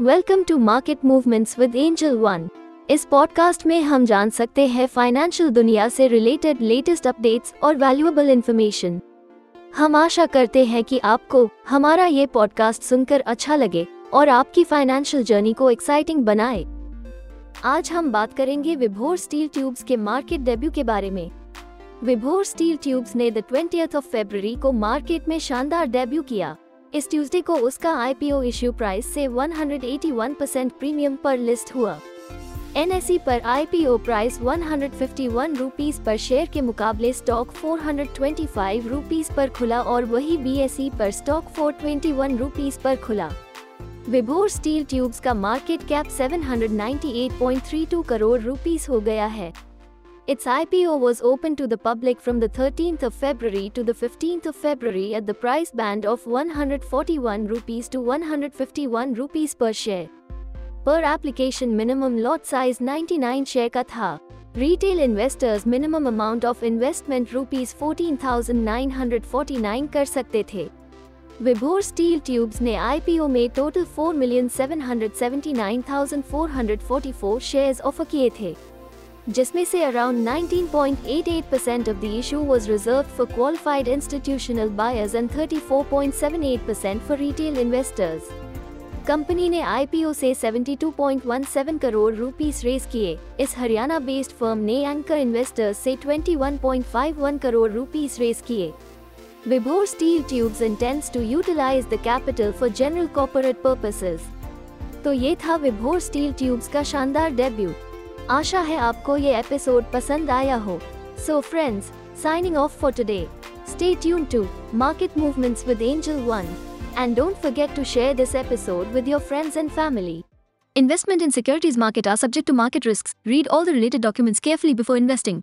Welcome to market movements with Angel One इस podcast में हम जान सकते हैं फाइनेंशियल दुनिया से रिलेटेड लेटेस्ट अपडेट्स और वैल्यूएबल इंफॉर्मेशन हम आशा करते हैं कि आपको हमारा ये पॉडकास्ट सुनकर अच्छा लगे और आपकी फाइनेंशियल जर्नी को एक्साइटिंग बनाए। आज हम बात करेंगे विभोर स्टील ट्यूब्स के मार्केट डेब्यू के बारे में। विभोर स्टील ट्यूब्स ने द ट्वेंटी ऑफ़ फेबर को मार्केट में शानदार डेब्यू किया। इस ट्यूसडे को उसका आईपीओ इश्यू प्राइस से 181 परसेंट प्रीमियम पर लिस्ट हुआ। एन पर आईपीओ प्राइस 151 रुपीस पर शेयर के मुकाबले स्टॉक 425 रुपीस पर खुला और वही बीएसई पर स्टॉक 421 रुपीस पर खुला। विभोर स्टील ट्यूब्स का मार्केट कैप 798.32 करोड़ रुपीस हो गया है। Its IPO was open to the public from the 13th of February to the 15th of February at the price band of 141 rupees to 151 rupees per share. Per application minimum lot size 99 share का था Retail investors minimum amount of investment rupees 14,949 कर सकते थे विभोर steel tubes ने IPO में total 4,779,444 shares offer किए थे जिसमें से around 19.88 percent of the issue was reserved for qualified institutional buyers and 34.78 percent for retail investors company ने आईपीओ से 72.17 करोड़ रुपीस रेज किए। इस हरियाणा बेस्ड फर्म ने एंकर इन्वेस्टर्स से 21.51 करोड़ रुपीस रेज किए। Vibhor Steel Tubes intends to utilize the capital for general corporate purposes. तो ये था विभोर स्टील ट्यूब्स का शानदार डेब्यू आशा है आपको ये एपिसोड पसंद आया हो so friends signing off for today stay tune to market movements with Angel One and don't forget to share this episode with your friends and family Investment in securities market are subject to market risks. Read all the related documents carefully before investing.